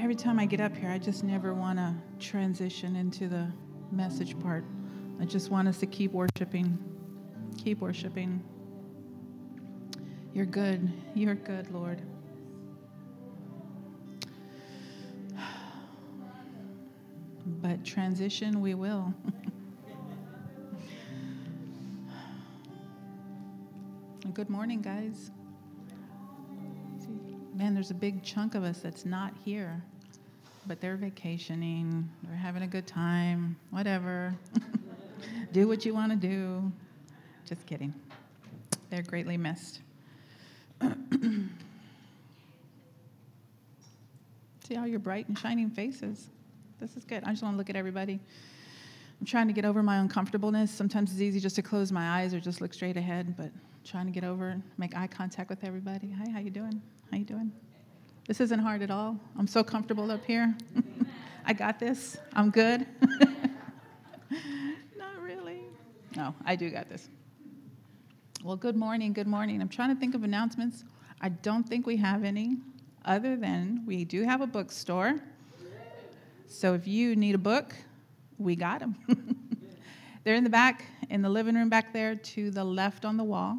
every time I get up here, I just never want to transition into the message part. I just want us to keep worshiping. Keep worshiping. You're good. You're good, Lord. But transition, we will. Good morning, guys. Man, there's a big chunk of us that's not here, but they're vacationing, they're having a good time, whatever. do what you want to do. Just kidding. They're greatly missed. See all your bright and shining faces. This is good. I just want to look at everybody. I'm trying to get over my uncomfortableness. Sometimes it's easy just to close my eyes or just look straight ahead, but trying to get over, and make eye contact with everybody. Hi, how you doing? How you doing? This isn't hard at all. I'm so comfortable up here. I got this. I'm good. Not really. No, I do got this. Well, good morning. Good morning. I'm trying to think of announcements. I don't think we have any, other than we do have a bookstore. So if you need a book, we got them. They're in the back, in the living room back there to the left on the wall.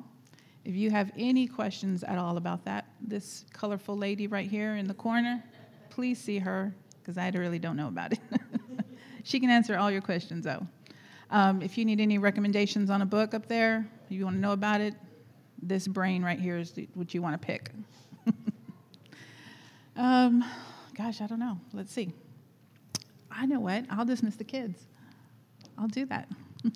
If you have any questions at all about that, this colorful lady right here in the corner, please see her because I really don't know about it. she can answer all your questions though. Um, if you need any recommendations on a book up there, you want to know about it, this brain right here is what you want to pick. um, gosh, I don't know. Let's see. I know what. I'll dismiss the kids. I'll do that.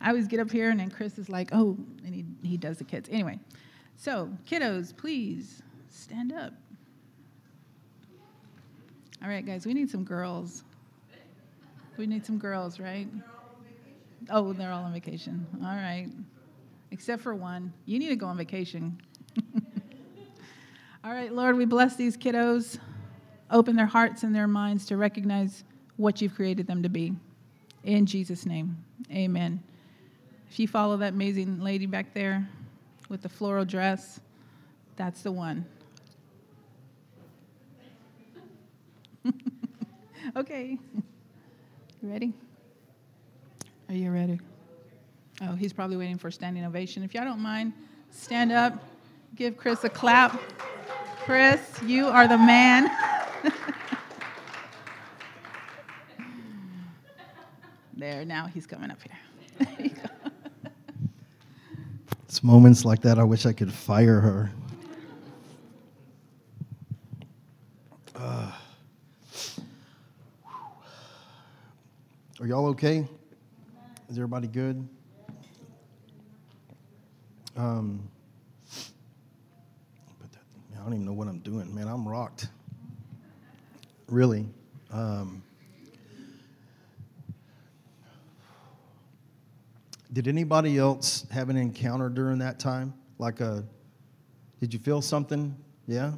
I always get up here and then Chris is like, oh, and he, he does the kids. Anyway, so kiddos, please stand up. All right, guys, we need some girls. We need some girls, right? Oh, they're all on vacation. All right. Except for one. You need to go on vacation. all right, Lord, we bless these kiddos. Open their hearts and their minds to recognize what you've created them to be. In Jesus' name, amen. If you follow that amazing lady back there with the floral dress, that's the one. okay. You ready? Are you ready? Oh, he's probably waiting for a standing ovation. If y'all don't mind, stand up, give Chris a clap. Chris, you are the man. there, now he's coming up here. It's moments like that I wish I could fire her. Uh, are y'all okay? Is everybody good? Um, I don't even know what I'm doing, man. I'm rocked. Really. Um, Did anybody else have an encounter during that time? Like a, did you feel something? Yeah?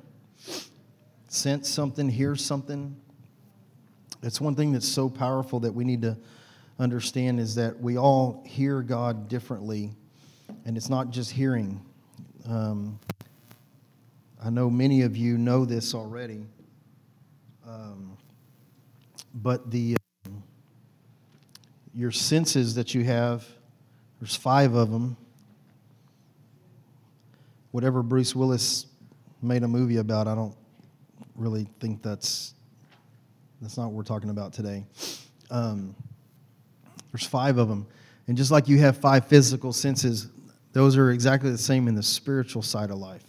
Sense something, hear something? That's one thing that's so powerful that we need to understand is that we all hear God differently, and it's not just hearing. Um, I know many of you know this already, um, but the your senses that you have there's five of them. Whatever Bruce Willis made a movie about, I don't really think that's that's not what we're talking about today. Um, there's five of them, and just like you have five physical senses, those are exactly the same in the spiritual side of life.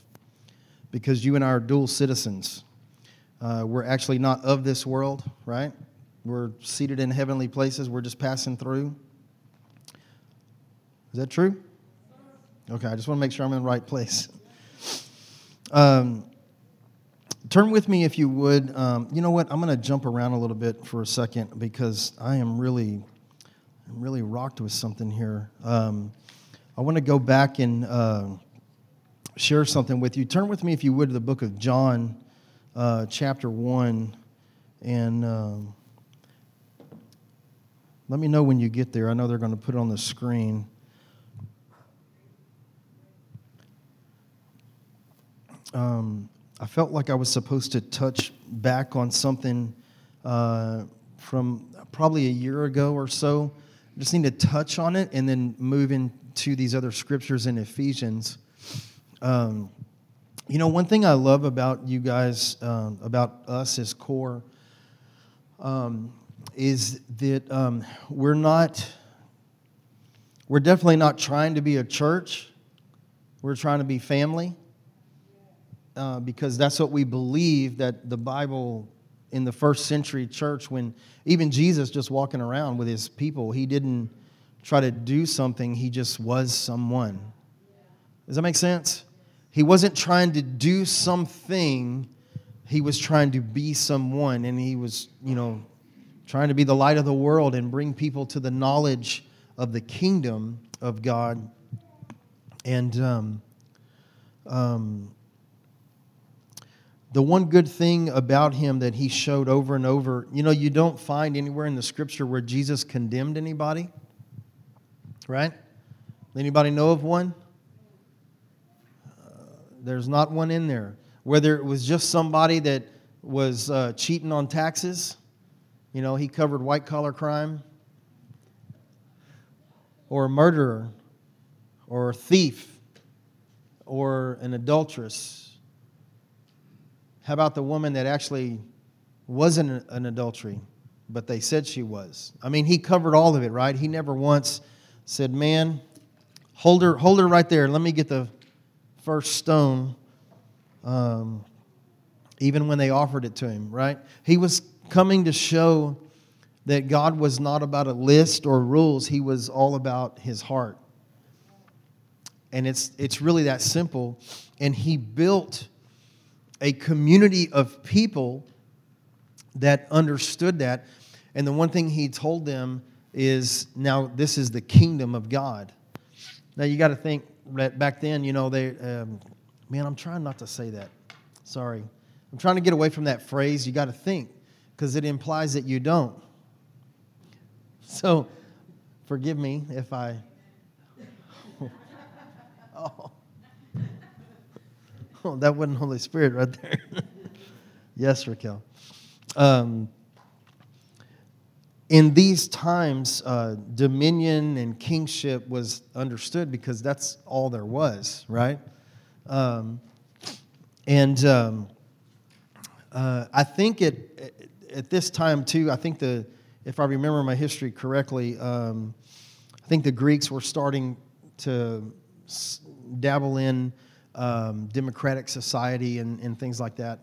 Because you and I are dual citizens. Uh, we're actually not of this world, right? We're seated in heavenly places. We're just passing through. Is that true? Okay, I just want to make sure I'm in the right place. Um, turn with me if you would. Um, you know what? I'm going to jump around a little bit for a second because I am really, I'm really rocked with something here. Um, I want to go back and uh, share something with you. Turn with me if you would to the book of John, uh, chapter one, and. Um, let me know when you get there. I know they're going to put it on the screen. Um, I felt like I was supposed to touch back on something uh, from probably a year ago or so. I just need to touch on it and then move into these other scriptures in Ephesians. Um, you know, one thing I love about you guys, um, about us as core, um, is that um, we're not, we're definitely not trying to be a church. We're trying to be family uh, because that's what we believe that the Bible in the first century church, when even Jesus just walking around with his people, he didn't try to do something, he just was someone. Does that make sense? He wasn't trying to do something, he was trying to be someone, and he was, you know, trying to be the light of the world and bring people to the knowledge of the kingdom of God. And um, um, the one good thing about him that he showed over and over, you know, you don't find anywhere in the scripture where Jesus condemned anybody, right? Anybody know of one? Uh, there's not one in there. Whether it was just somebody that was uh, cheating on taxes, you know, he covered white collar crime, or a murderer, or a thief, or an adulteress. How about the woman that actually wasn't an adultery, but they said she was? I mean, he covered all of it, right? He never once said, "Man, hold her, hold her right there. Let me get the first stone." Um, even when they offered it to him, right? He was coming to show that God was not about a list or rules, He was all about His heart. And it's, it's really that simple. And He built a community of people that understood that. And the one thing He told them is now this is the kingdom of God. Now you got to think that back then, you know, they, um, man, I'm trying not to say that. Sorry. I'm trying to get away from that phrase. You got to think because it implies that you don't. So, forgive me if I. oh. that wasn't Holy Spirit right there. yes, Raquel. Um, in these times, uh, dominion and kingship was understood because that's all there was, right? Um, and um, uh, I think it, at this time, too, I think the, if I remember my history correctly, um, I think the Greeks were starting to dabble in um, democratic society and, and, things like that,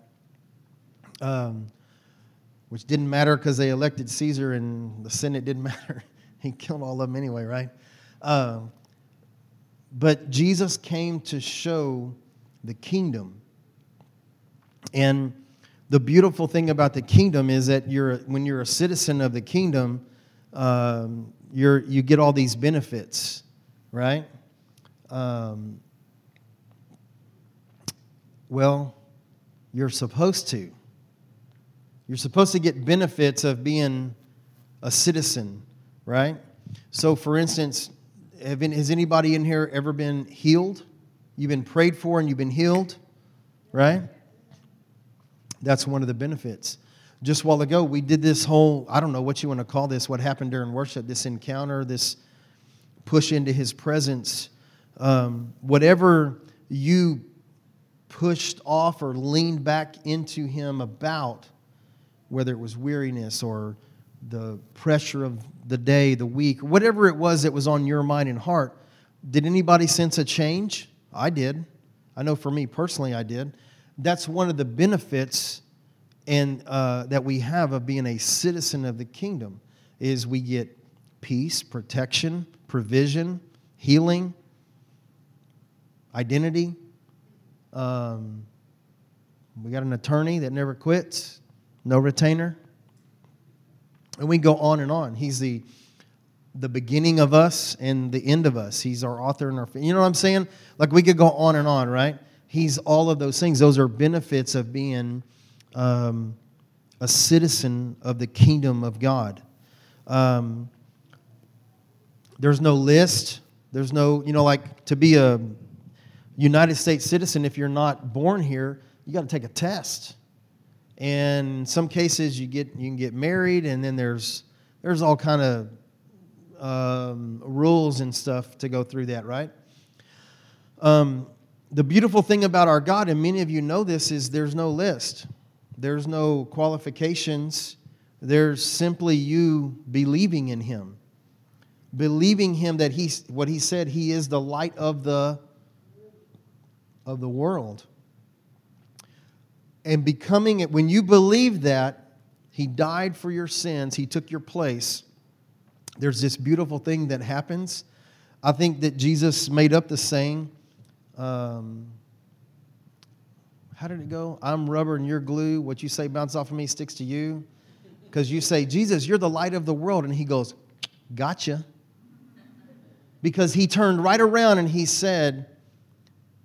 um, which didn't matter because they elected Caesar and the Senate didn't matter. he killed all of them anyway, right? Uh, but Jesus came to show the kingdom. And the beautiful thing about the kingdom is that you're when you're a citizen of the kingdom, um, you're you get all these benefits, right? Um, well, you're supposed to. You're supposed to get benefits of being a citizen, right? So, for instance, been, has anybody in here ever been healed? You've been prayed for and you've been healed, right? That's one of the benefits. Just a while ago, we did this whole, I don't know what you want to call this, what happened during worship, this encounter, this push into his presence. Um, whatever you pushed off or leaned back into him about, whether it was weariness or the pressure of the day, the week, whatever it was that was on your mind and heart, did anybody sense a change? I did. I know for me personally, I did that's one of the benefits and uh, that we have of being a citizen of the kingdom is we get peace protection provision healing identity um, we got an attorney that never quits no retainer and we go on and on he's the the beginning of us and the end of us he's our author and our you know what i'm saying like we could go on and on right He's all of those things. Those are benefits of being um, a citizen of the kingdom of God. Um, there's no list. There's no, you know, like to be a United States citizen, if you're not born here, you got to take a test. And in some cases, you get you can get married, and then there's there's all kind of um, rules and stuff to go through that, right? Um, the beautiful thing about our God, and many of you know this, is there's no list, there's no qualifications. There's simply you believing in Him, believing Him that He's what He said He is the light of the of the world and becoming it, when you believe that He died for your sins, He took your place, there's this beautiful thing that happens. I think that Jesus made up the saying, um, how did it go? I'm rubber and you're glue. What you say bounces off of me sticks to you. Because you say, Jesus, you're the light of the world. And he goes, Gotcha. Because he turned right around and he said,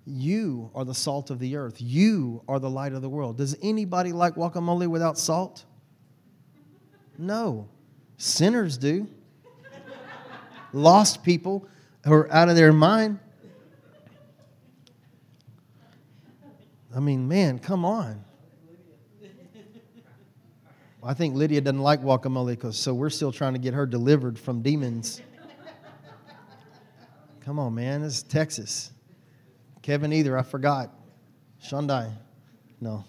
you are the salt of the earth. You are the light of the world. Does anybody like guacamole without salt? No. Sinners do. Lost people who are out of their mind. I mean, man, come on. I think Lydia doesn't like guacamole because so we're still trying to get her delivered from demons. Come on, man. This is Texas. Kevin either, I forgot. Shundai. No.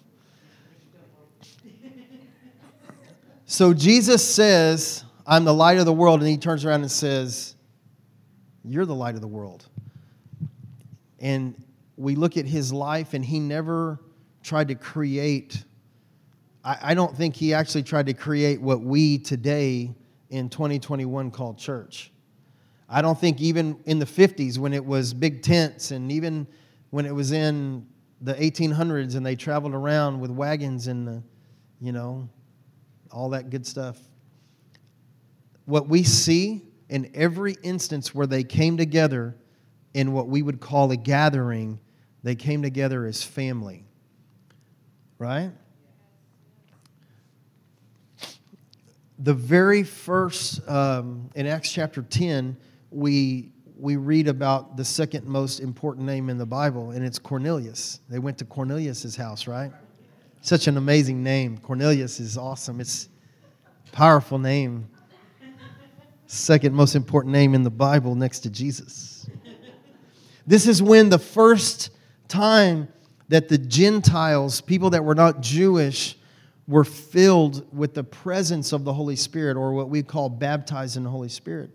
So Jesus says, I'm the light of the world, and he turns around and says, You're the light of the world. And we look at his life, and he never tried to create, I, I don't think he actually tried to create what we today in 2021 call church. I don't think even in the 50s when it was big tents and even when it was in the 1800s and they traveled around with wagons and, the, you know, all that good stuff. What we see in every instance where they came together in what we would call a gathering, they came together as family. Right? The very first, um, in Acts chapter 10, we we read about the second most important name in the Bible, and it's Cornelius. They went to Cornelius's house, right? Such an amazing name. Cornelius is awesome. It's a powerful name. Second most important name in the Bible next to Jesus. This is when the first time that the Gentiles, people that were not Jewish, were filled with the presence of the Holy Spirit, or what we call baptized in the Holy Spirit.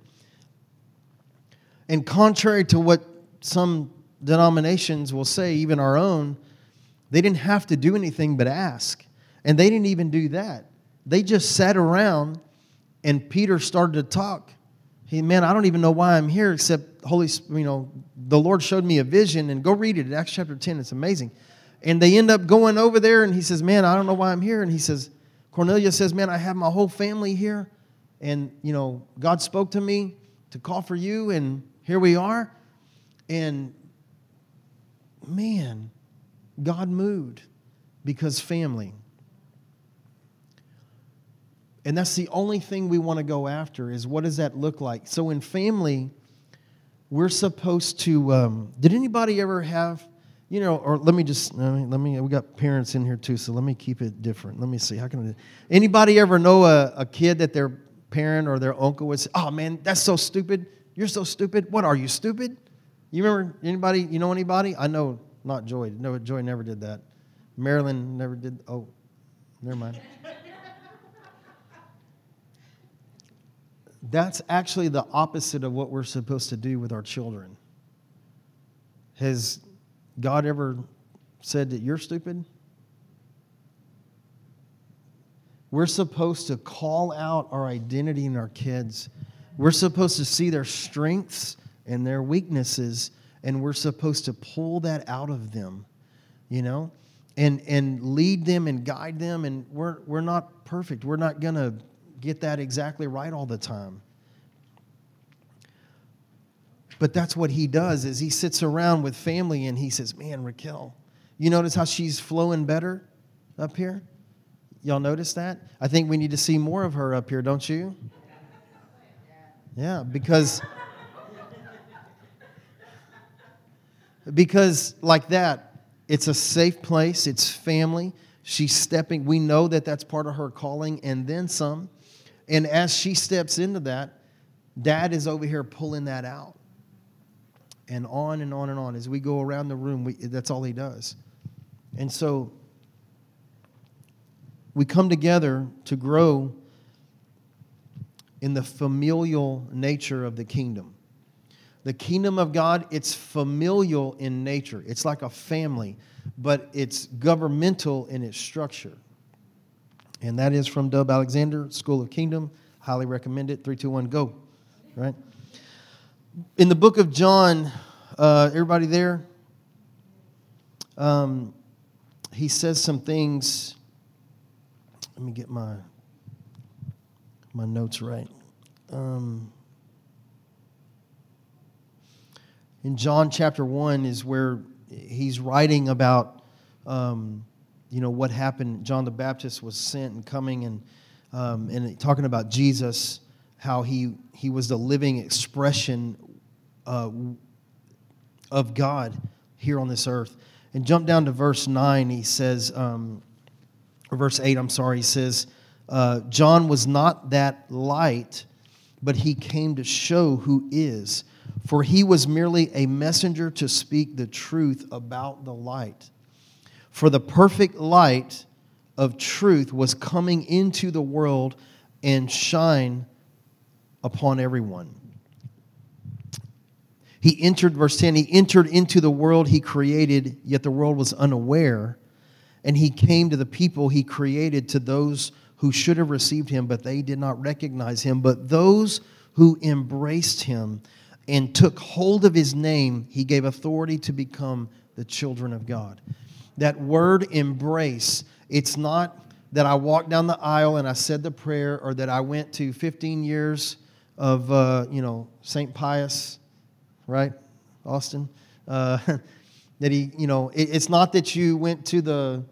And contrary to what some denominations will say, even our own, they didn't have to do anything but ask. And they didn't even do that. They just sat around and Peter started to talk. He, man, I don't even know why I'm here except Holy, you know, the Lord showed me a vision and go read it. in Acts chapter 10, it's amazing. And they end up going over there and he says, man, I don't know why I'm here. And he says, Cornelius says, man, I have my whole family here. And, you know, God spoke to me to call for you. And here we are. And man, God moved because family. And that's the only thing we want to go after is what does that look like? So in family, we're supposed to. Um, did anybody ever have, you know, or let me just let me, let me. We got parents in here too, so let me keep it different. Let me see. How can I? Anybody ever know a, a kid that their parent or their uncle would say, "Oh man, that's so stupid. You're so stupid. What are you, stupid? You remember anybody? You know anybody? I know not Joy. No, Joy never did that. Marilyn never did. Oh, never mind. That's actually the opposite of what we're supposed to do with our children. Has God ever said that you're stupid? We're supposed to call out our identity in our kids we're supposed to see their strengths and their weaknesses, and we're supposed to pull that out of them, you know, and, and lead them and guide them. And we're, we're not perfect. We're not going to get that exactly right all the time. But that's what he does is he sits around with family and he says, man, Raquel, you notice how she's flowing better up here? Y'all notice that? I think we need to see more of her up here, don't you? Yeah, because because like that, it's a safe place, it's family. She's stepping, we know that that's part of her calling and then some. And as she steps into that, dad is over here pulling that out. And on and on and on. As we go around the room, we, that's all he does. And so we come together to grow in the familial nature of the kingdom. The kingdom of God, it's familial in nature. It's like a family, but it's governmental in its structure. And that is from Dub Alexander, School of Kingdom. Highly recommend it. Three, two, one, go. Right? In the book of John, uh, everybody there? Um, he says some things. Let me get my my notes right. Um, in John chapter 1 is where he's writing about, um, you know, what happened. John the Baptist was sent and coming and, um, and talking about Jesus, how he, he was the living expression uh, of God here on this earth. And jump down to verse 9, he says, um, or verse 8, I'm sorry, he says, uh, John was not that light, but he came to show who is for he was merely a messenger to speak the truth about the light. For the perfect light of truth was coming into the world and shine upon everyone. He entered, verse 10, he entered into the world he created, yet the world was unaware. And he came to the people he created, to those who should have received him, but they did not recognize him. But those who embraced him, and took hold of his name, he gave authority to become the children of God. That word embrace, it's not that I walked down the aisle and I said the prayer or that I went to 15 years of, uh, you know, St. Pius, right, Austin? Uh, that he, you know, it, it's not that you went to the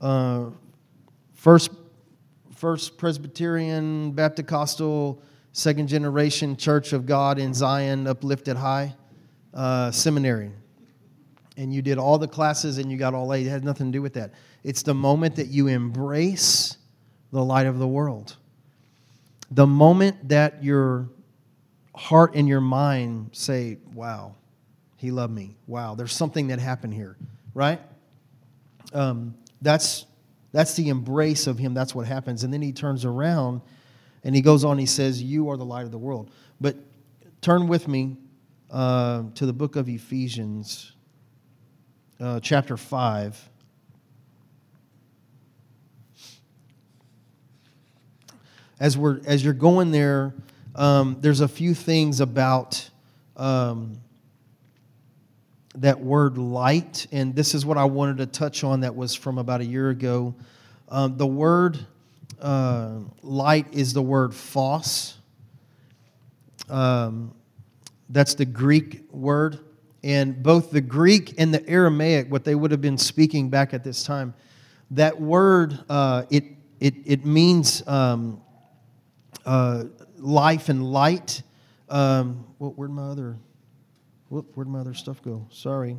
uh, first, first Presbyterian Baptist Costal second generation Church of God in Zion, uplifted high uh, seminary. And you did all the classes and you got all A. It had nothing to do with that. It's the moment that you embrace the light of the world. The moment that your heart and your mind say, wow, he loved me. Wow, there's something that happened here, right? Um, that's, that's the embrace of him. That's what happens. And then he turns around and he goes on, he says, You are the light of the world. But turn with me uh, to the book of Ephesians, uh, chapter 5. As, we're, as you're going there, um, there's a few things about um, that word light, and this is what I wanted to touch on that was from about a year ago. Um, the word uh, light is the word phos. Um, that's the Greek word. And both the Greek and the Aramaic, what they would have been speaking back at this time, that word, uh, it, it, it means um, uh, life and light. Um, what, where'd my other, whoop, where'd my other stuff go? Sorry.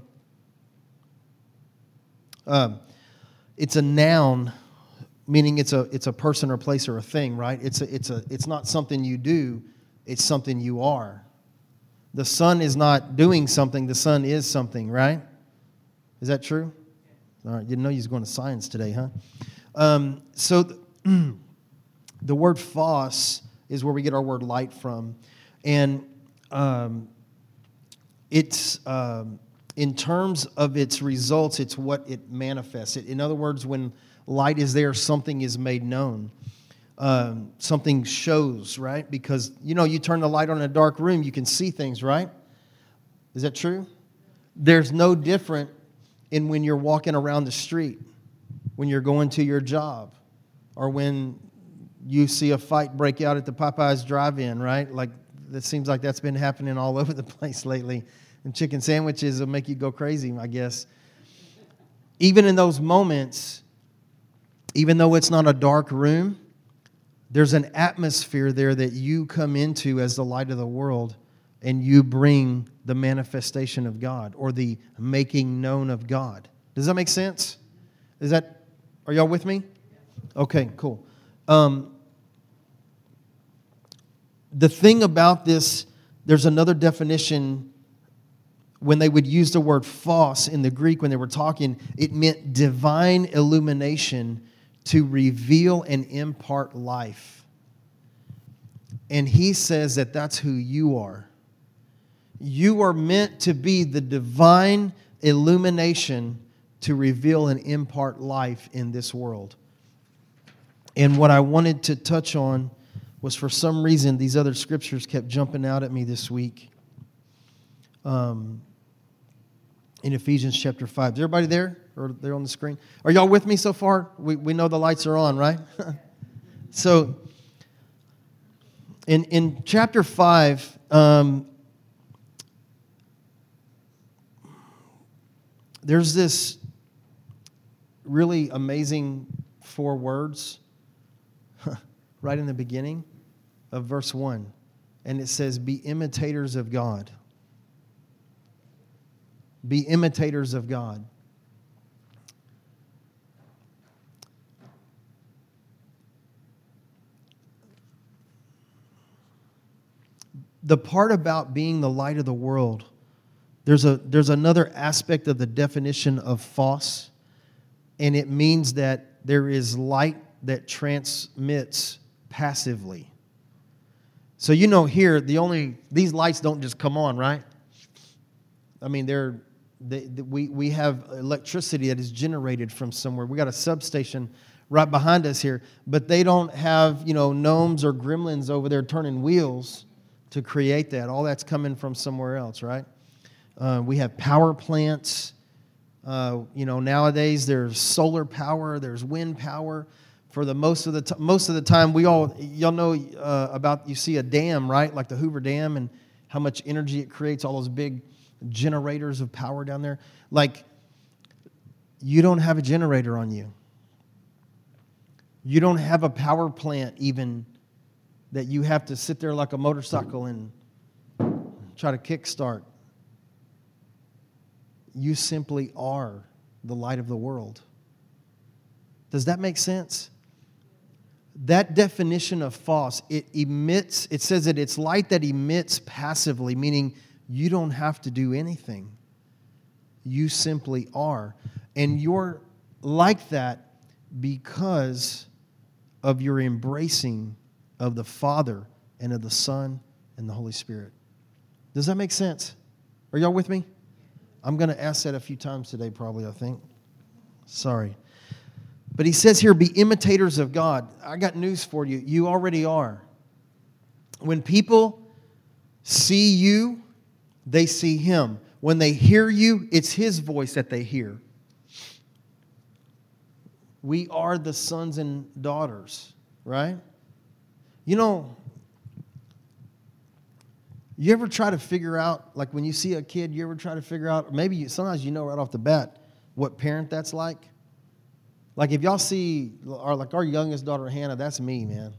Um, it's a noun meaning it's a it's a person or place or a thing, right? It's a, it's a it's not something you do, it's something you are. The sun is not doing something, the sun is something, right? Is that true? All right, didn't know you was going to science today, huh? Um, so the, the word phos is where we get our word light from, and um, it's um, in terms of its results, it's what it manifests. In other words, when light is there, something is made known. Um, something shows, right? Because, you know, you turn the light on in a dark room, you can see things, right? Is that true? There's no different in when you're walking around the street, when you're going to your job, or when you see a fight break out at the Popeyes drive in, right? Like, that seems like that's been happening all over the place lately. And chicken sandwiches will make you go crazy, I guess. Even in those moments, even though it's not a dark room, there's an atmosphere there that you come into as the light of the world and you bring the manifestation of God or the making known of God Does that make sense? Is that, are y'all with me? Okay, cool. Um, the thing about this, there's another definition when they would use the word phos in the Greek when they were talking, it meant divine illumination to reveal and impart life. And he says that that's who you are. You are meant to be the divine illumination to reveal and impart life in this world. And what I wanted to touch on was for some reason these other scriptures kept jumping out at me this week. Um, in Ephesians chapter 5. Is everybody there? Or they're on the screen? Are y'all with me so far? We, we know the lights are on, right? so, in, in chapter 5, um, there's this really amazing four words right in the beginning of verse 1. And it says, Be imitators of God. Be imitators of God. The part about being the light of the world, there's, a, there's another aspect of the definition of phos, and it means that there is light that transmits passively. So you know here the only these lights don't just come on, right? I mean they're they, they, we, we have electricity that is generated from somewhere. We got a substation right behind us here, but they don't have, you know, gnomes or gremlins over there turning wheels to create that. All that's coming from somewhere else, right? Uh, we have power plants. Uh, you know, nowadays there's solar power, there's wind power. For the most of the t- most of the time, we all y'all know uh, about you see a dam, right? Like the Hoover Dam, and how much energy it creates. All those big generators of power down there. Like, you don't have a generator on you. You don't have a power plant even that you have to sit there like a motorcycle and try to kickstart. You simply are the light of the world. Does that make sense? That definition of phos, it emits, it says that it's light that emits passively, meaning you don't have to do anything. You simply are. And you're like that because of your embracing of the Father and of the Son and the Holy Spirit. Does that make sense? Are y'all with me? I'm going to ask that a few times today, probably, I think. Sorry. But he says here, be imitators of God. I got news for you. You already are. When people see you they see Him. When they hear you, it's His voice that they hear. We are the sons and daughters, right? You know, you ever try to figure out, like when you see a kid, you ever try to figure out, maybe you, sometimes you know right off the bat what parent that's like? Like if y'all see, our, like our youngest daughter, Hannah, that's me, man.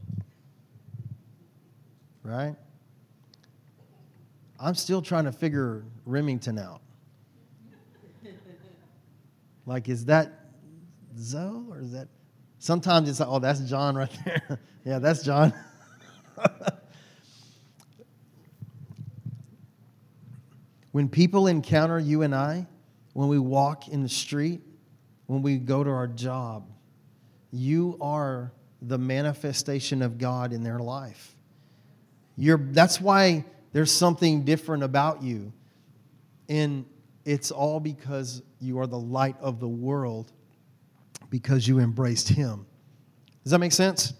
Right? I'm still trying to figure Remington out. like, is that Zoe or is that? Sometimes it's like, oh, that's John right there. yeah, that's John. when people encounter you and I, when we walk in the street, when we go to our job, you are the manifestation of God in their life. You're, that's why there's something different about you. And it's all because you are the light of the world because you embraced Him. Does that make sense?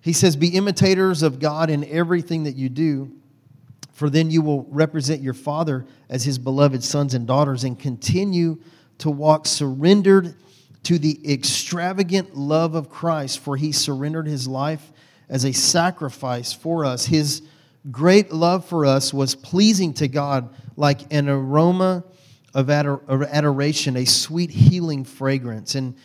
He says, Be imitators of God in everything that you do, for then you will represent your Father as His beloved sons and daughters and continue to walk surrendered to the extravagant love of Christ, for He surrendered His life as a sacrifice for us. His great love for us was pleasing to God like an aroma of adoration, a sweet healing fragrance. And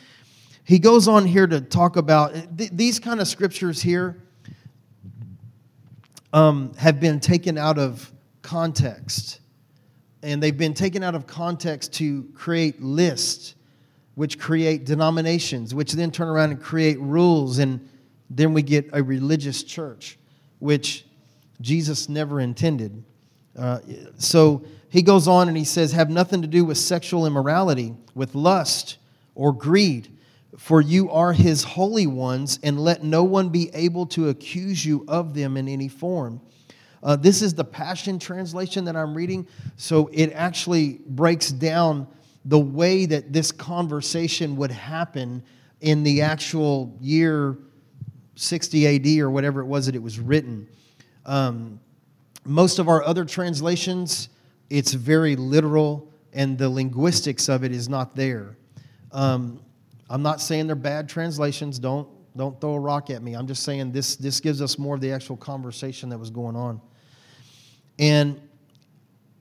he goes on here to talk about th- these kind of scriptures here um, have been taken out of context. And they've been taken out of context to create lists, which create denominations, which then turn around and create rules, and then we get a religious church, which Jesus never intended. Uh, so he goes on and he says, Have nothing to do with sexual immorality, with lust or greed, for you are his holy ones, and let no one be able to accuse you of them in any form. Uh, this is the Passion Translation that I'm reading, so it actually breaks down the way that this conversation would happen in the actual year 60 AD or whatever it was that it was written. Um, most of our other translations, it's very literal, and the linguistics of it is not there. Um, I'm not saying they're bad translations. Don't don't throw a rock at me. I'm just saying this this gives us more of the actual conversation that was going on. And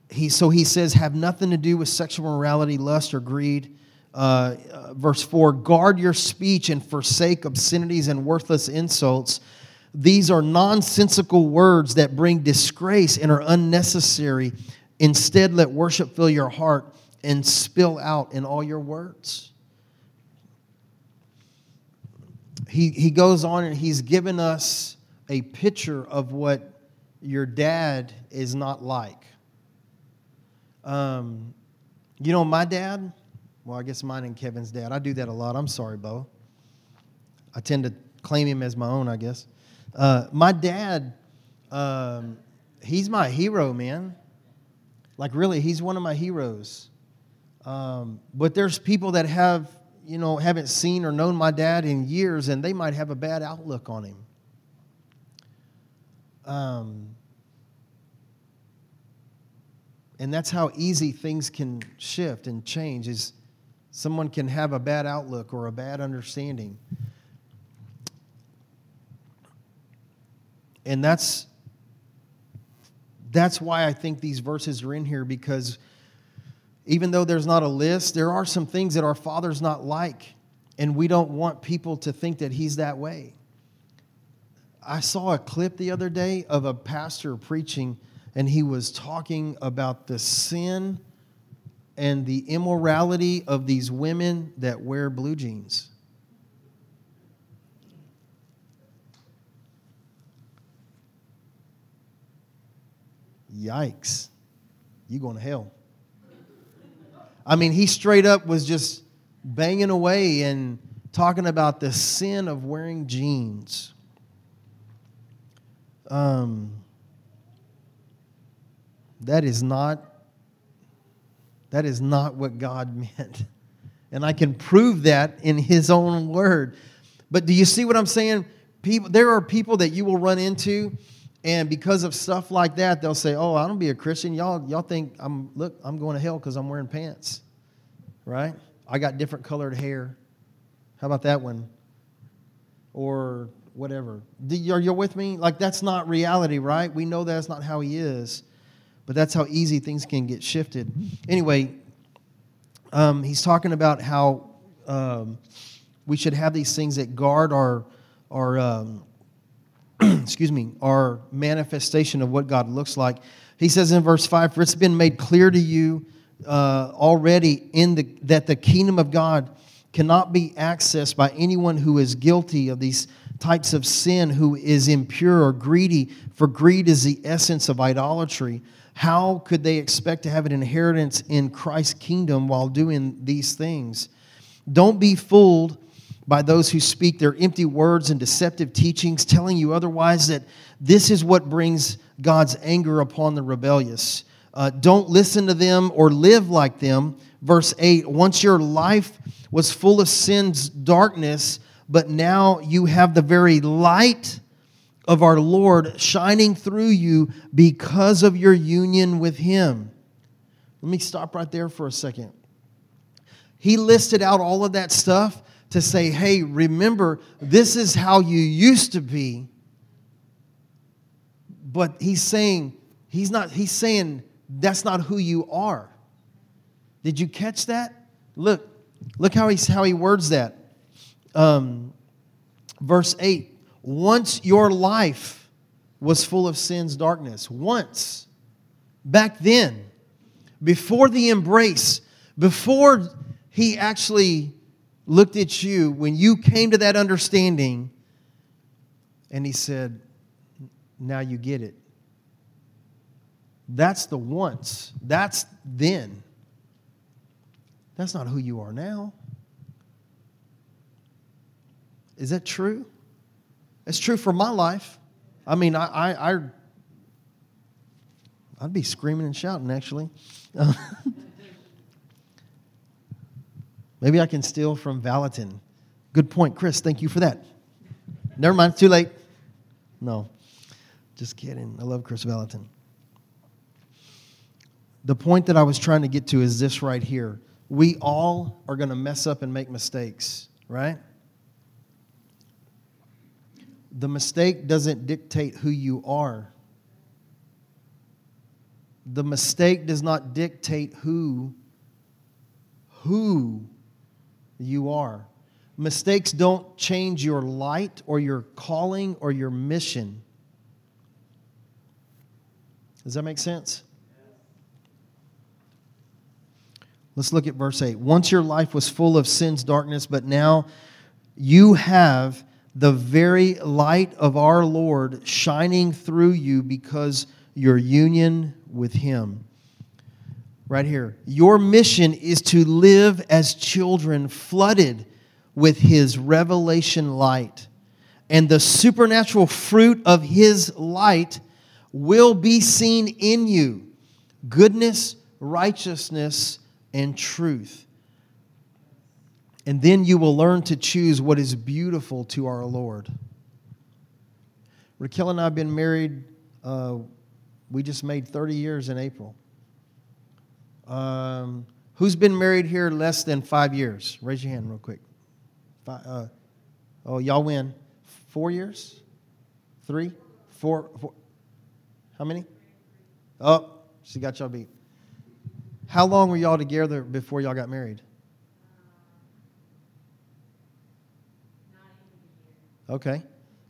he, so he says, have nothing to do with sexual morality, lust, or greed. Uh, uh, verse 4 Guard your speech and forsake obscenities and worthless insults. These are nonsensical words that bring disgrace and are unnecessary. Instead, let worship fill your heart and spill out in all your words. He, he goes on and he's given us a picture of what your dad is not like. Um, you know, my dad, well, I guess mine and Kevin's dad, I do that a lot. I'm sorry, Bo. I tend to claim him as my own, I guess. Uh, my dad, um, he's my hero, man. Like, really, he's one of my heroes. Um, but there's people that have, you know, haven't seen or known my dad in years, and they might have a bad outlook on him. Um, and that's how easy things can shift and change is someone can have a bad outlook or a bad understanding. And that's that's why i think these verses are in here because even though there's not a list there are some things that our father's not like and we don't want people to think that he's that way. I saw a clip the other day of a pastor preaching, and he was talking about the sin and the immorality of these women that wear blue jeans. Yikes. You going to hell. I mean, he straight up was just banging away and talking about the sin of wearing jeans. Um, that is not that is not what God meant. And I can prove that in his own word. But do you see what I'm saying? People there are people that you will run into and because of stuff like that, they'll say, "Oh, I don't be a Christian. Y'all y'all think I'm look, I'm going to hell cuz I'm wearing pants." Right? I got different colored hair. How about that one? Or whatever. Are you with me? Like, that's not reality, right? We know that's not how he is, but that's how easy things can get shifted. Anyway, um, he's talking about how um, we should have these things that guard our, our um, excuse me, our manifestation of what God looks like. He says in verse 5 For it's been made clear to you uh, already in the, that the kingdom of God cannot be accessed by anyone who is guilty of these types of sin who is impure or greedy, for greed is the essence of idolatry. How could they expect to have an inheritance in Christ's kingdom while doing these things? Don't be fooled by those who speak their empty words and deceptive teachings, telling you otherwise that this is what brings God's anger upon the rebellious. Uh, don't listen to them or live like them. Verse 8 Once your life was full of sin's darkness, but now you have the very light of our Lord shining through you because of your union with Him. Let me stop right there for a second. He listed out all of that stuff to say, hey, remember, this is how you used to be. But he's saying, he's not, he's saying that's not who you are. Did you catch that? Look, look how he, how he words that um, verse 8 once your life was full of sin's darkness. Once. Back then. before the embrace, before he actually looked at you, when you came to that understanding, and he said, Now you get it. That's the once. That's then. That's not who you are now. Is that true? It's true for my life. I mean, I, I, I I'd be screaming and shouting actually. Maybe I can steal from Valentin. Good point, Chris. Thank you for that. Never mind, too late. No, just kidding. I love Chris Valentin. The point that I was trying to get to is this right here. We all are going to mess up and make mistakes, right? The mistake doesn't dictate who you are. The mistake does not dictate who who you are. Mistakes don't change your light or your calling or your mission. Does that make sense? Let's look at verse 8. Once your life was full of sin's darkness, but now you have the very light of our Lord shining through you because your union with Him. Right here. Your mission is to live as children flooded with His revelation light. And the supernatural fruit of His light will be seen in you goodness, righteousness, and truth. And then you will learn to choose what is beautiful to our Lord. Raquel and I have been married, uh, we just made 30 years in April. Um, who's been married here less than five years? Raise your hand real quick. Five, uh, oh, y'all win. Four years? Three? Four, four? How many? Oh, she got y'all beat. How long were y'all together before y'all got married? Okay.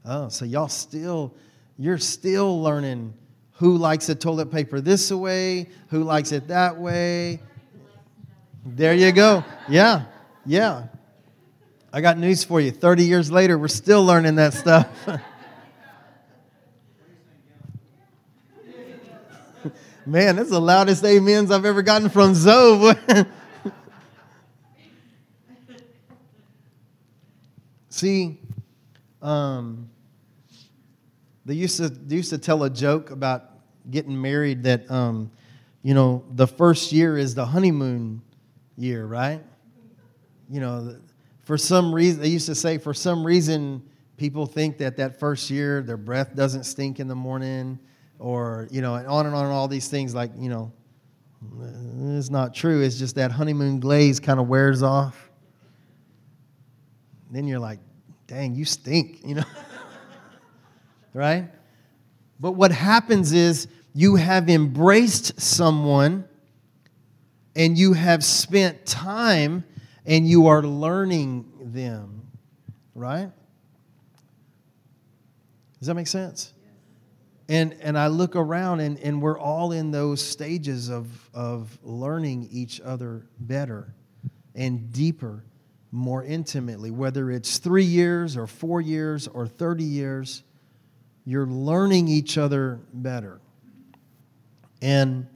Oh, so y'all still, you're still learning who likes the toilet paper this way, who likes it that way. There you go. Yeah, yeah. I got news for you. 30 years later, we're still learning that stuff. Man, that's the loudest amens I've ever gotten from Zoe. See, um, they used to they used to tell a joke about getting married that um, you know the first year is the honeymoon year, right? You know, for some reason they used to say for some reason people think that that first year their breath doesn't stink in the morning, or you know, and on and on and all these things like you know. It's not true. It's just that honeymoon glaze kind of wears off. Then you're like, dang, you stink, you know? right? But what happens is you have embraced someone and you have spent time and you are learning them, right? Does that make sense? And, and I look around and, and we're all in those stages of, of learning each other better and deeper more intimately, whether it's three years or four years or 30 years, you're learning each other better. And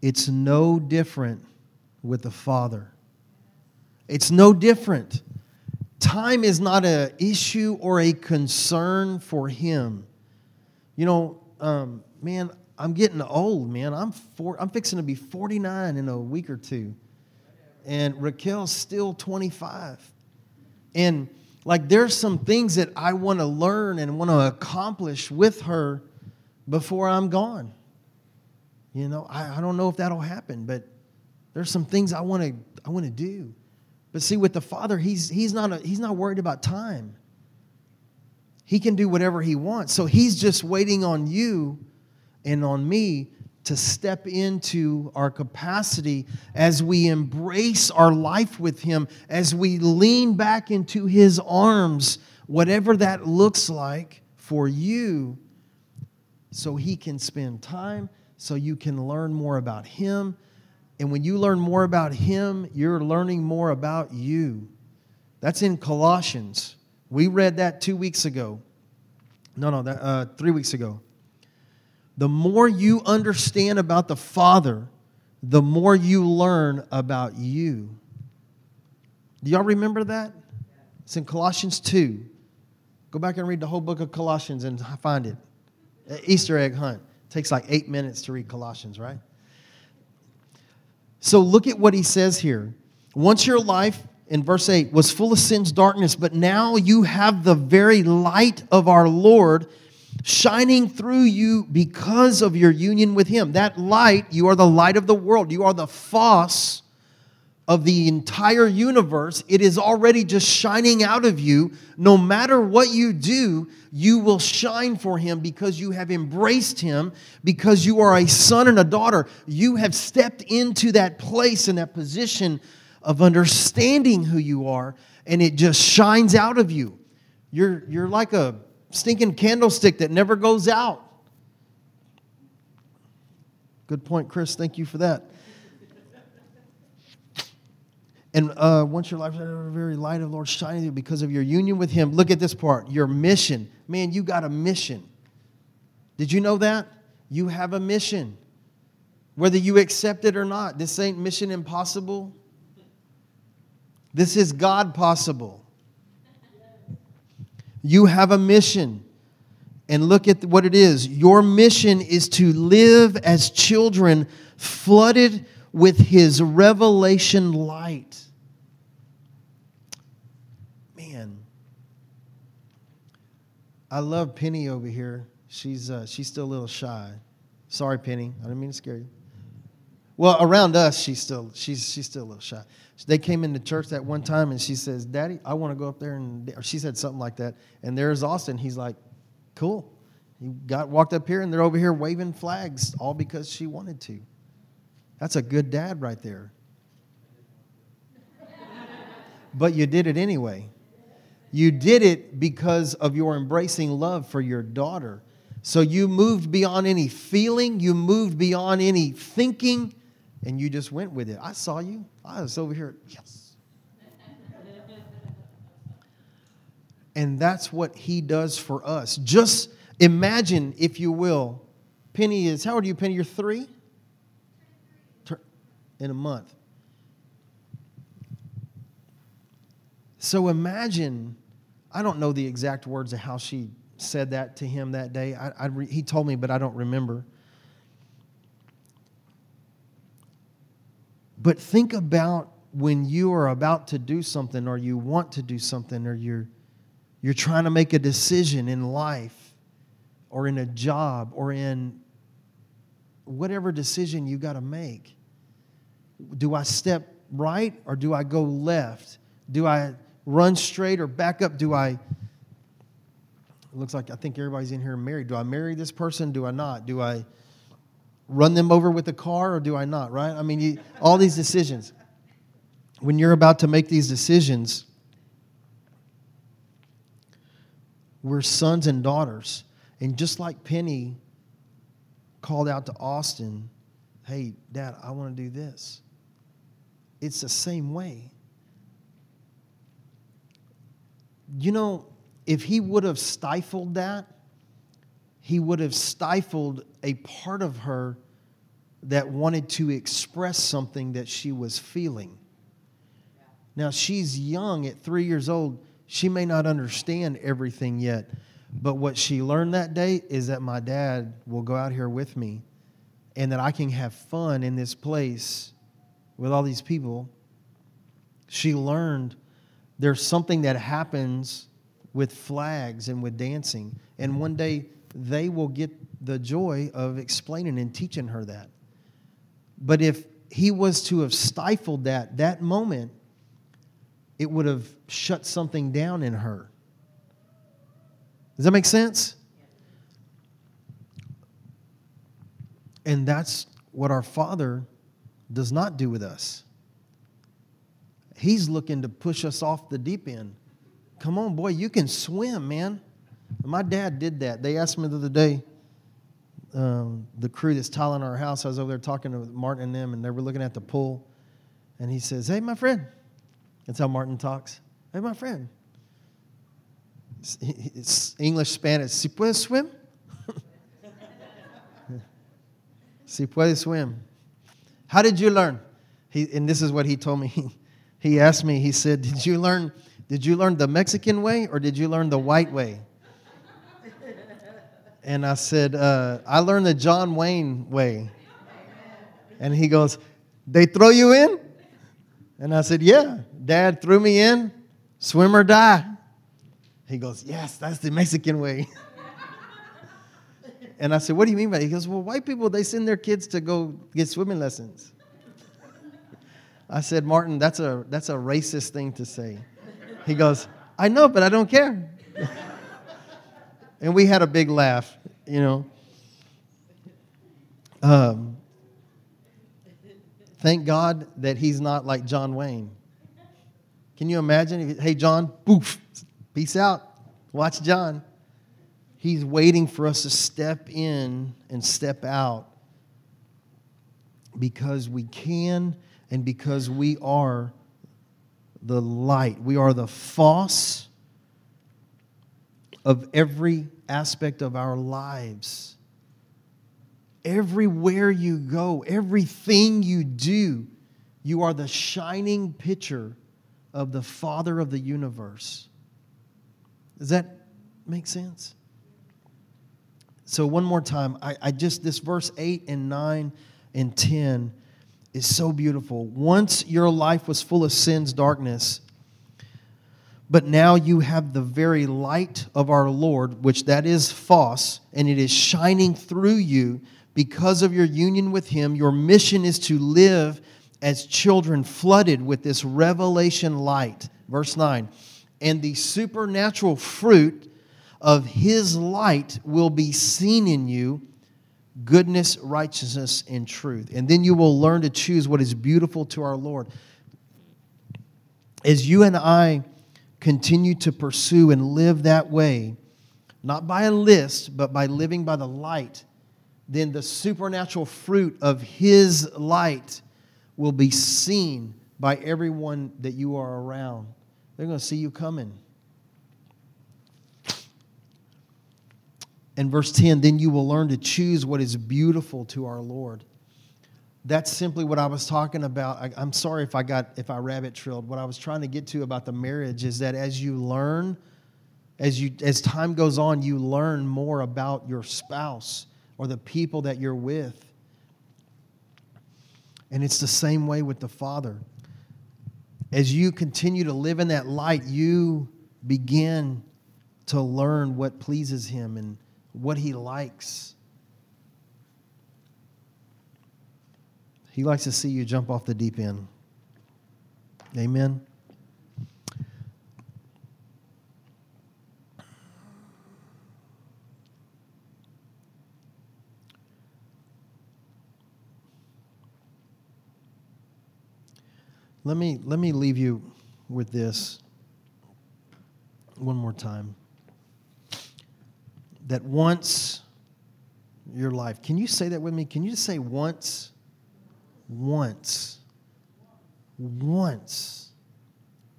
it's no different with the Father. It's no different. Time is not an issue or a concern for Him. You know, um, man, I'm getting old, man. I'm four, I'm fixing to be 49 in a week or two and Raquel's still 25. And like there's some things that I want to learn and want to accomplish with her before I'm gone. You know, I, I don't know if that'll happen, but there's some things I want to I want to do. But see, with the Father, he's he's not a, he's not worried about time. He can do whatever he wants. So he's just waiting on you and on me to step into our capacity as we embrace our life with Him, as we lean back into His arms, whatever that looks like for you, so He can spend time, so you can learn more about Him. And when you learn more about Him, you're learning more about you. That's in Colossians. We read that two weeks ago. No, no, that, uh, three weeks ago. The more you understand about the Father, the more you learn about you. Do y'all remember that? It's in Colossians 2. Go back and read the whole book of Colossians and find it. Easter egg hunt. It takes like eight minutes to read Colossians, right? So look at what he says here. Once your life, in verse 8, was full of sin's darkness, but now you have the very light of our Lord shining through you because of your union with him. That light, you are the light of the world. You are the phos of the entire universe, it is already just shining out of you. No matter what you do, you will shine for Him because you have embraced Him, because you are a son and a daughter. You have stepped into that place and that position of understanding who you are, and it just shines out of you. You're, you're like a stinking candlestick that never goes out. Good point, Chris. Thank you for that. And uh, once your life is the very light of the Lord shining you because of your union with Him. Look at this part your mission. Man, you got a mission. Did you know that? You have a mission. Whether you accept it or not, this ain't mission impossible. This is God possible. You have a mission. And look at what it is. Your mission is to live as children flooded with His revelation light. Man, I love Penny over here. She's, uh, she's still a little shy. Sorry, Penny. I didn't mean to scare you. Well, around us, she's still, she's, she's still a little shy. They came into church that one time and she says, Daddy, I want to go up there and, she said something like that. And there's Austin. He's like, cool. He got walked up here and they're over here waving flags all because she wanted to. That's a good dad right there. but you did it anyway. You did it because of your embracing love for your daughter. So you moved beyond any feeling, you moved beyond any thinking, and you just went with it. I saw you. I was over here, yes. and that's what he does for us. Just imagine, if you will, Penny is, how old are you, Penny? You're three? In a month. So imagine I don't know the exact words of how she said that to him that day. I, I he told me, but I don't remember. But think about when you are about to do something or you want to do something or you're, you're trying to make a decision in life or in a job or in whatever decision you got to make. Do I step right or do I go left? Do I run straight or back up? Do I? It looks like I think everybody's in here married. Do I marry this person? Do I not? Do I run them over with a car or do I not? Right? I mean, you, all these decisions. When you're about to make these decisions, we're sons and daughters. And just like Penny called out to Austin, hey, Dad, I want to do this. It's the same way. you know, if he would have stifled that, he would have stifled a part of her that wanted to express something that she was feeling. Now, she's young at three years old. She may not understand everything yet, but what she learned that day is that my dad will go out here with me and that I can have fun in this place with all these people. She learned there's something that happens with flags and with dancing. And one day they will get the joy of explaining and teaching her that. But if he was to have stifled that, that moment, it would have shut something down in her. Does that make sense? And that's what our Father does not do with us. He's looking to push us off the deep end. Come on, boy, you can swim, man. My dad did that. They asked me the other day, um, the crew that's tiling our house. I was over there talking to Martin and them, and they were looking at the pool. And he says, Hey, my friend. That's how Martin talks. Hey, my friend. It's, English, Spanish. Si puedes swim? si puedes swim. How did you learn? He, and this is what he told me. He asked me, he said, Did you learn? Did you learn the Mexican way or did you learn the white way? And I said, uh, I learned the John Wayne way. And he goes, They throw you in? And I said, Yeah. Dad threw me in, swim or die. He goes, Yes, that's the Mexican way. and I said, What do you mean by that? He goes, Well, white people, they send their kids to go get swimming lessons. I said, Martin, that's a, that's a racist thing to say. He goes, I know, but I don't care. and we had a big laugh, you know. Um, thank God that he's not like John Wayne. Can you imagine? If, hey, John, poof, peace out. Watch John. He's waiting for us to step in and step out because we can and because we are the light. We are the phos of every aspect of our lives. Everywhere you go, everything you do, you are the shining picture of the Father of the universe. Does that make sense? So, one more time, I, I just, this verse 8 and 9 and 10 is so beautiful. Once your life was full of sin's darkness, but now you have the very light of our Lord, which that is phos, and it is shining through you because of your union with Him. Your mission is to live as children flooded with this revelation light. Verse 9. And the supernatural fruit of His light will be seen in you goodness, righteousness, and truth. And then you will learn to choose what is beautiful to our Lord. As you and I continue to pursue and live that way, not by a list, but by living by the light, then the supernatural fruit of His light will be seen by everyone that you are around. They're going to see you coming. And verse 10 then you will learn to choose what is beautiful to our Lord. That's simply what I was talking about. I, am sorry if I got if I rabbit trailed. What I was trying to get to about the marriage is that as you learn, as you as time goes on, you learn more about your spouse or the people that you're with. And it's the same way with the Father. As you continue to live in that light, you begin to learn what pleases Him and what He likes. He likes to see you jump off the deep end. Amen. Let me, let me leave you with this one more time. That once your life, can you say that with me? Can you just say once? Once. Once.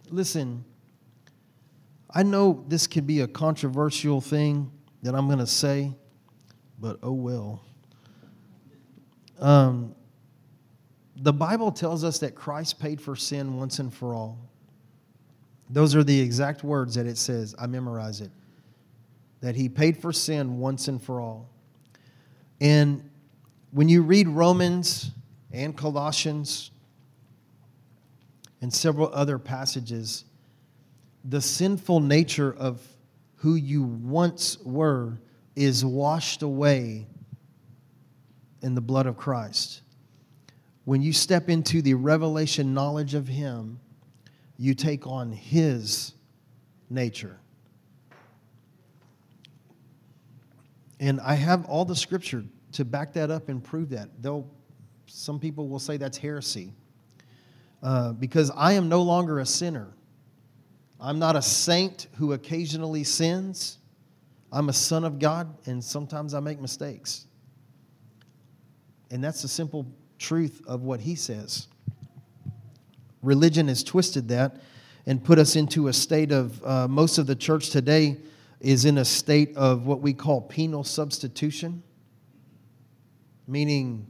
Listen, I know this could be a controversial thing that I'm going to say, but oh well. Um, the Bible tells us that Christ paid for sin once and for all. Those are the exact words that it says. I memorize it. That he paid for sin once and for all. And when you read Romans and Colossians and several other passages, the sinful nature of who you once were is washed away in the blood of Christ when you step into the revelation knowledge of Him, you take on His nature. And I have all the scripture to back that up and prove that. Though some people will say that's heresy. Uh, because I am no longer a sinner. I'm not a saint who occasionally sins. I'm a son of God, and sometimes I make mistakes. And that's the simple truth of what he says. Religion has twisted that and put us into a state of, uh, most of the church today is in a state of what we call penal substitution, meaning,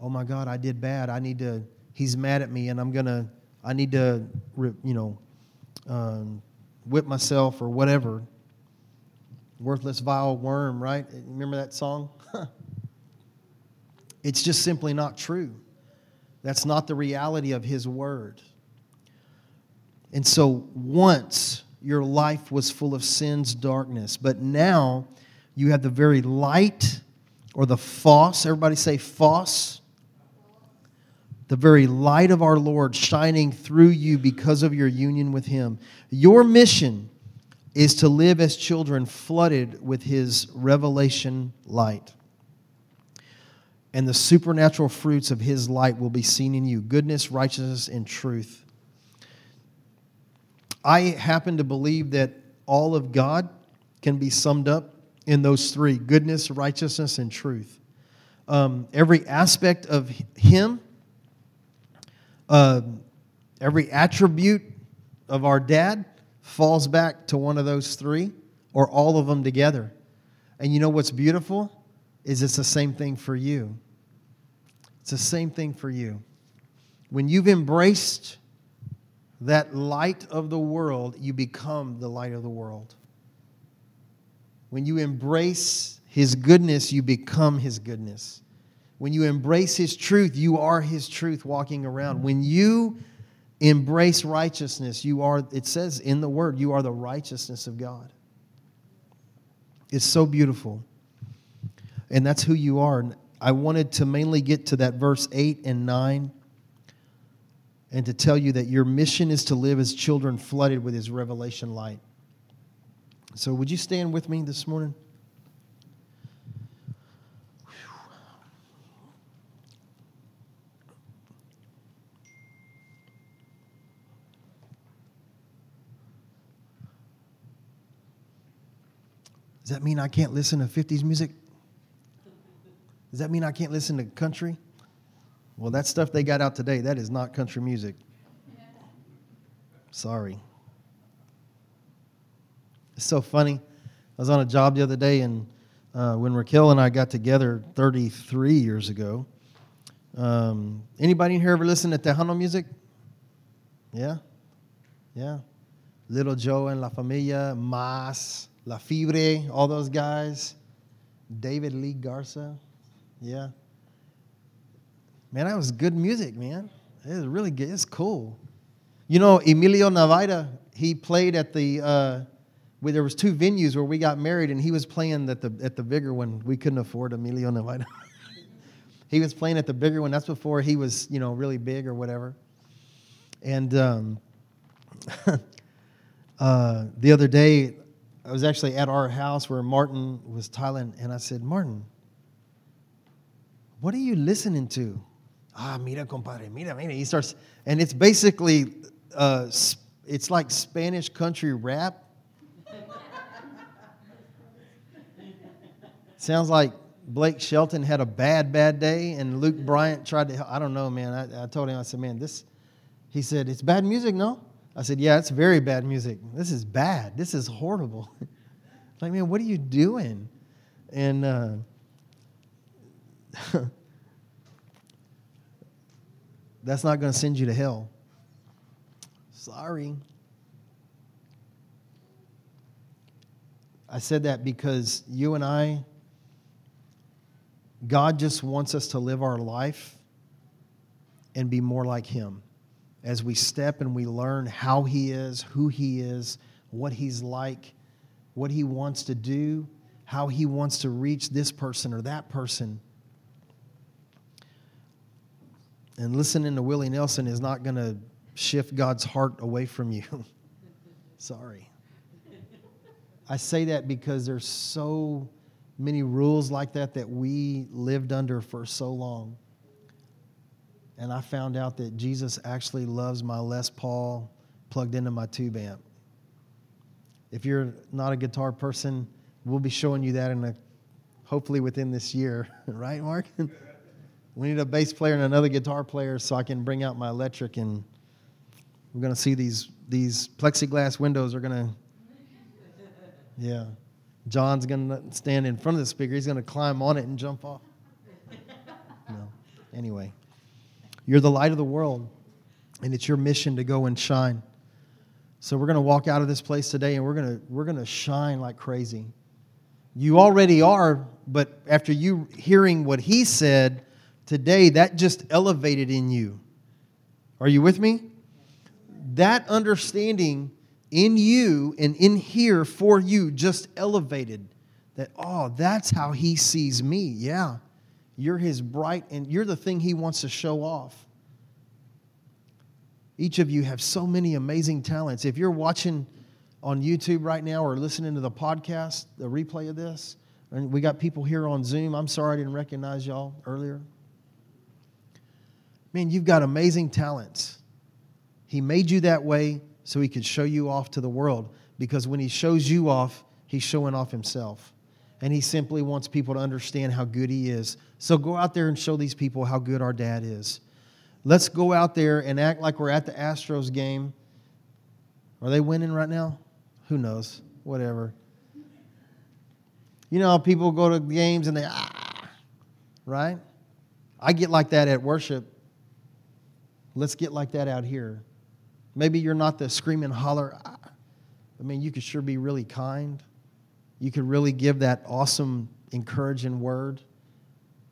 oh my God, I did bad. I need to, he's mad at me and I'm going to, I need to, you know, um, whip myself or whatever. Worthless, vile worm, right? Remember that song? it's just simply not true. That's not the reality of His Word. And so once your life was full of sin's darkness, but now you have the very light or the phos, everybody say phos, the very light of our Lord shining through you because of your union with Him. Your mission is to live as children flooded with His revelation light. And the supernatural fruits of His light will be seen in you goodness, righteousness, and truth. I happen to believe that all of God can be summed up in those three goodness, righteousness, and truth. Um, every aspect of Him, uh, every attribute of our dad falls back to one of those three or all of them together. And you know what's beautiful? Is it's the same thing for you. It's the same thing for you. When you've embraced that light of the world, you become the light of the world. When you embrace His goodness, you become His goodness. When you embrace His truth, you are His truth walking around. When you embrace righteousness, you are, it says in the Word, you are the righteousness of God. It's so beautiful. And that's who you are. I wanted to mainly get to that verse 8 and 9 and to tell you that your mission is to live as children flooded with his revelation light. So, would you stand with me this morning? Does that mean I can't listen to 50s music? Does that mean I can't listen to country? Well, that stuff they got out today, that is not country music. Sorry. It's so funny. I was on a job the other day, and uh, when Raquel and I got together 33 years ago, um, anybody in here ever listen to Tejano music? Yeah? Yeah. Little Joe and La Familia, Mazz, La Fiebre, all those guys. David Lee Garza. Yeah. Man, that was good music, man. It was really good. It's cool. You know, Emilio Navaira, he played at the, uh, there was two venues where we got married, and he was playing at the, at the bigger one. We couldn't afford Emilio Navaira. he was playing at the bigger one. That's before he was, you know, really big or whatever. And um, uh, the other day, I was actually at our house where Martin was tiling, and I said, Martin, what are you listening to? ah, mira, compadre, mira, mira. He starts, and it's basically, uh, it's like Spanish country rap. Sounds like Blake Shelton had a bad, bad day, and Luke Bryant tried to. I don't know, man. I, I told him, I said, man, this. He said, it's bad music, no? I said, yeah, it's very bad music. This is bad. This is horrible. like, man, what are you doing? And uh, That's not going to send you to hell. Sorry. I said that because you and I, God just wants us to live our life and be more like Him. As we step and we learn how He is, who He is, what He's like, what He wants to do, how He wants to reach this person or that person And listening to Willie Nelson is not going to shift God's heart away from you. Sorry. I say that because there's so many rules like that that we lived under for so long. And I found out that Jesus actually loves my Les Paul plugged into my tube amp. If you're not a guitar person, we'll be showing you that in a hopefully within this year, right, Mark? We need a bass player and another guitar player so I can bring out my electric and we're going to see these these plexiglass windows are going to Yeah. John's going to stand in front of the speaker. He's going to climb on it and jump off. No. Anyway, you're the light of the world and it's your mission to go and shine. So we're going to walk out of this place today and we're going to we're going to shine like crazy. You already are, but after you hearing what he said today, that just elevated in you. Are you with me? That understanding in you and in here for you just elevated that, oh, that's how he sees me. Yeah. You're his bright, and you're the thing he wants to show off. Each of you have so many amazing talents. If you're watching on YouTube right now or listening to the podcast, the replay of this, and we got people here on Zoom. I'm sorry I didn't recognize y'all earlier. Man, you've got amazing talents. He made you that way so he could show you off to the world because when he shows you off, he's showing off himself. And he simply wants people to understand how good he is. So go out there and show these people how good our dad is. Let's go out there and act like we're at the Astros game. Are they winning right now? Who knows? Whatever. You know how people go to games and they, ah, right? I get like that at worship. Let's get like that out here. Maybe you're not the screaming holler. Ah. I mean, you could sure be really kind. You could really give that awesome, encouraging word.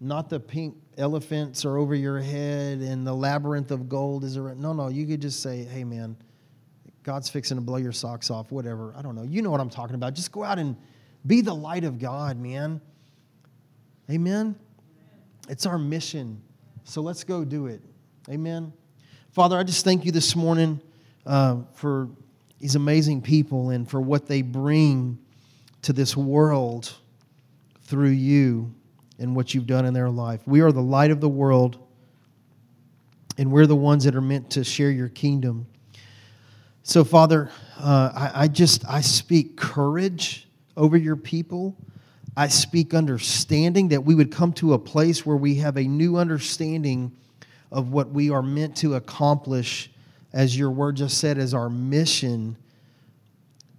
Not the pink elephants are over your head and the labyrinth of gold is around. No, no, you could just say, hey, man, God's fixing to blow your socks off, whatever. I don't know. You know what I'm talking about. Just go out and be the light of God, man. Amen? It's our mission. So let's go do it. Amen. Father, I just thank you this morning uh, for these amazing people and for what they bring to this world through you and what you've done in their life. We are the light of the world, and we're the ones that are meant to share your kingdom. So, Father, uh, I, I just I speak courage over your people. I speak understanding that we would come to a place where we have a new understanding of what we are meant to accomplish, as your word just said, as our mission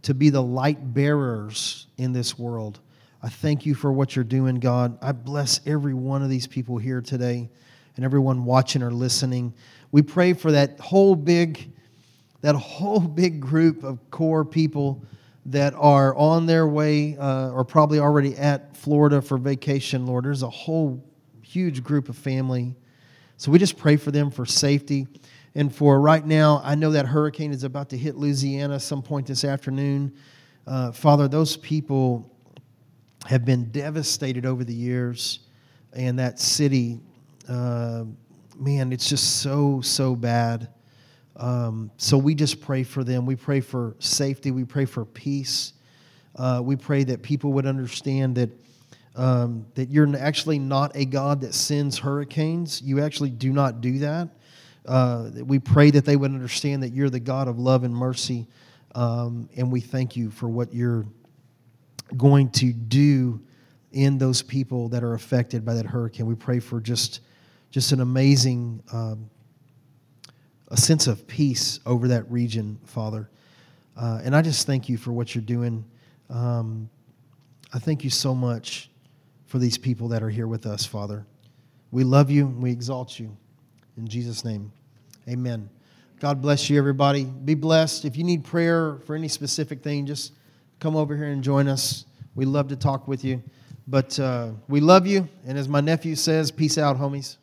to be the light bearers in this world. I thank you for what you're doing, God. I bless every one of these people here today and everyone watching or listening. We pray for that whole big that whole big group of core people that are on their way uh, or probably already at Florida for vacation, Lord. There's a whole huge group of family. So we just pray for them for safety. And for right now, I know that hurricane is about to hit Louisiana some point this afternoon. Uh, Father, those people have been devastated over the years, and that city, uh, man, it's just so, so bad. Um, so we just pray for them. We pray for safety. We pray for peace. Uh, we pray that people would understand that um, that you're actually not a God that sends hurricanes. You actually do not do that. Uh, we pray that they would understand that you're the God of love and mercy, um, and we thank you for what you're going to do in those people that are affected by that hurricane. We pray for just just an amazing um, a sense of peace over that region, Father. Uh, and I just thank you for what you're doing. Um, I thank you so much for these people that are here with us, Father. We love you and we exalt you. In Jesus' name, amen. God bless you, everybody. Be blessed. If you need prayer for any specific thing, just come over here and join us. We love to talk with you. But uh, we love you. And as my nephew says, peace out, homies.